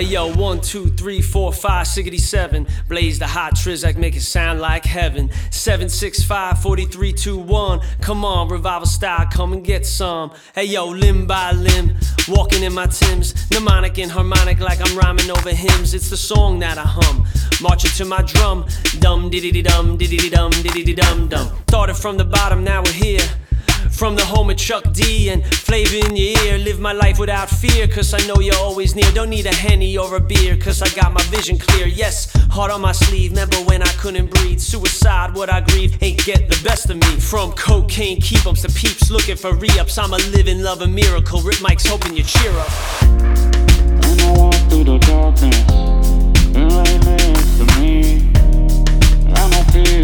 Hey yo, one, two, three, four, five, siggity seven. Blaze the hot trizak, make it sound like heaven. Seven, six, five, forty, three, two, one. Come on, revival style, come and get some. Hey yo, limb by limb, walking in my Tims. Mnemonic and harmonic like I'm rhyming over hymns. It's the song that I hum. Marching to my drum. Dum diddy dum diddy dum diddy dum dum. Started from the bottom, now we're here. From the home of Chuck D and flavor in your ear. Live my life without fear, cause I know you're always near. Don't need a henny or a beer, cause I got my vision clear. Yes, heart on my sleeve. Remember when I couldn't breathe? Suicide, what I grieve, ain't get the best of me. From cocaine keep ups to peeps looking for re ups. I'm a living, loving miracle. Rip Mike's hoping you cheer up. And I walk through the darkness, next to me. I don't fear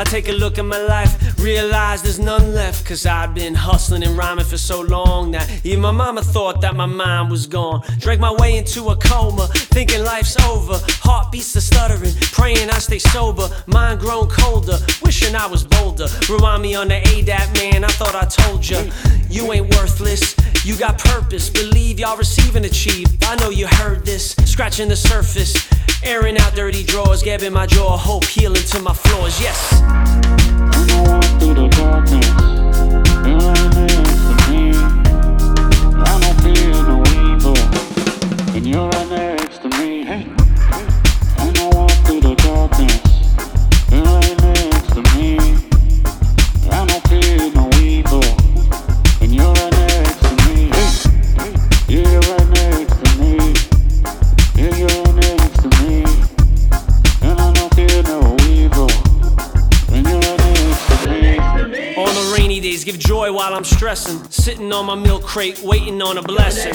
I take a look at my life, realize there's none left. Cause I've been hustling and rhyming for so long now. Even my mama thought that my mind was gone. Drank my way into a coma, thinking life's over. Heartbeats are stuttering, praying I stay sober. Mind grown colder, wishing I was bolder. Remind me on the ADAP, man, I thought I told ya. You ain't worthless, you got purpose. Believe y'all receive and achieve. I know you heard this, scratching the surface. Airing out dirty drawers, gabbing my jaw, hope healing to my floors. Yes. On the rainy days, give joy while I'm stressing. Sitting on my milk crate, waiting on a blessing.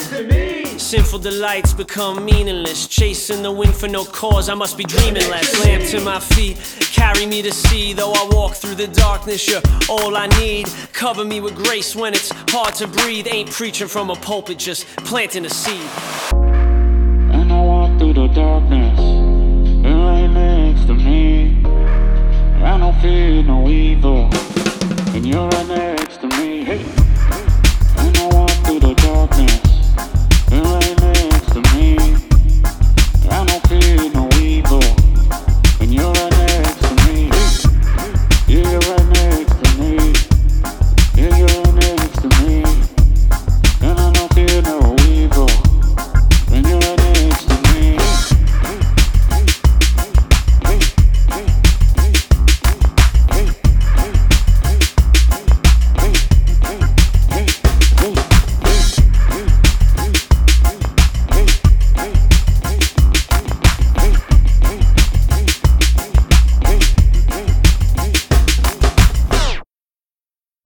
Sinful delights become meaningless. Chasing the wind for no cause, I must be dreaming less. Lamp to my feet, carry me to sea. Though I walk through the darkness, you're all I need. Cover me with grace when it's hard to breathe. Ain't preaching from a pulpit, just planting a seed. And I walk through the darkness, and right next to me. I don't fear no evil, and you're me.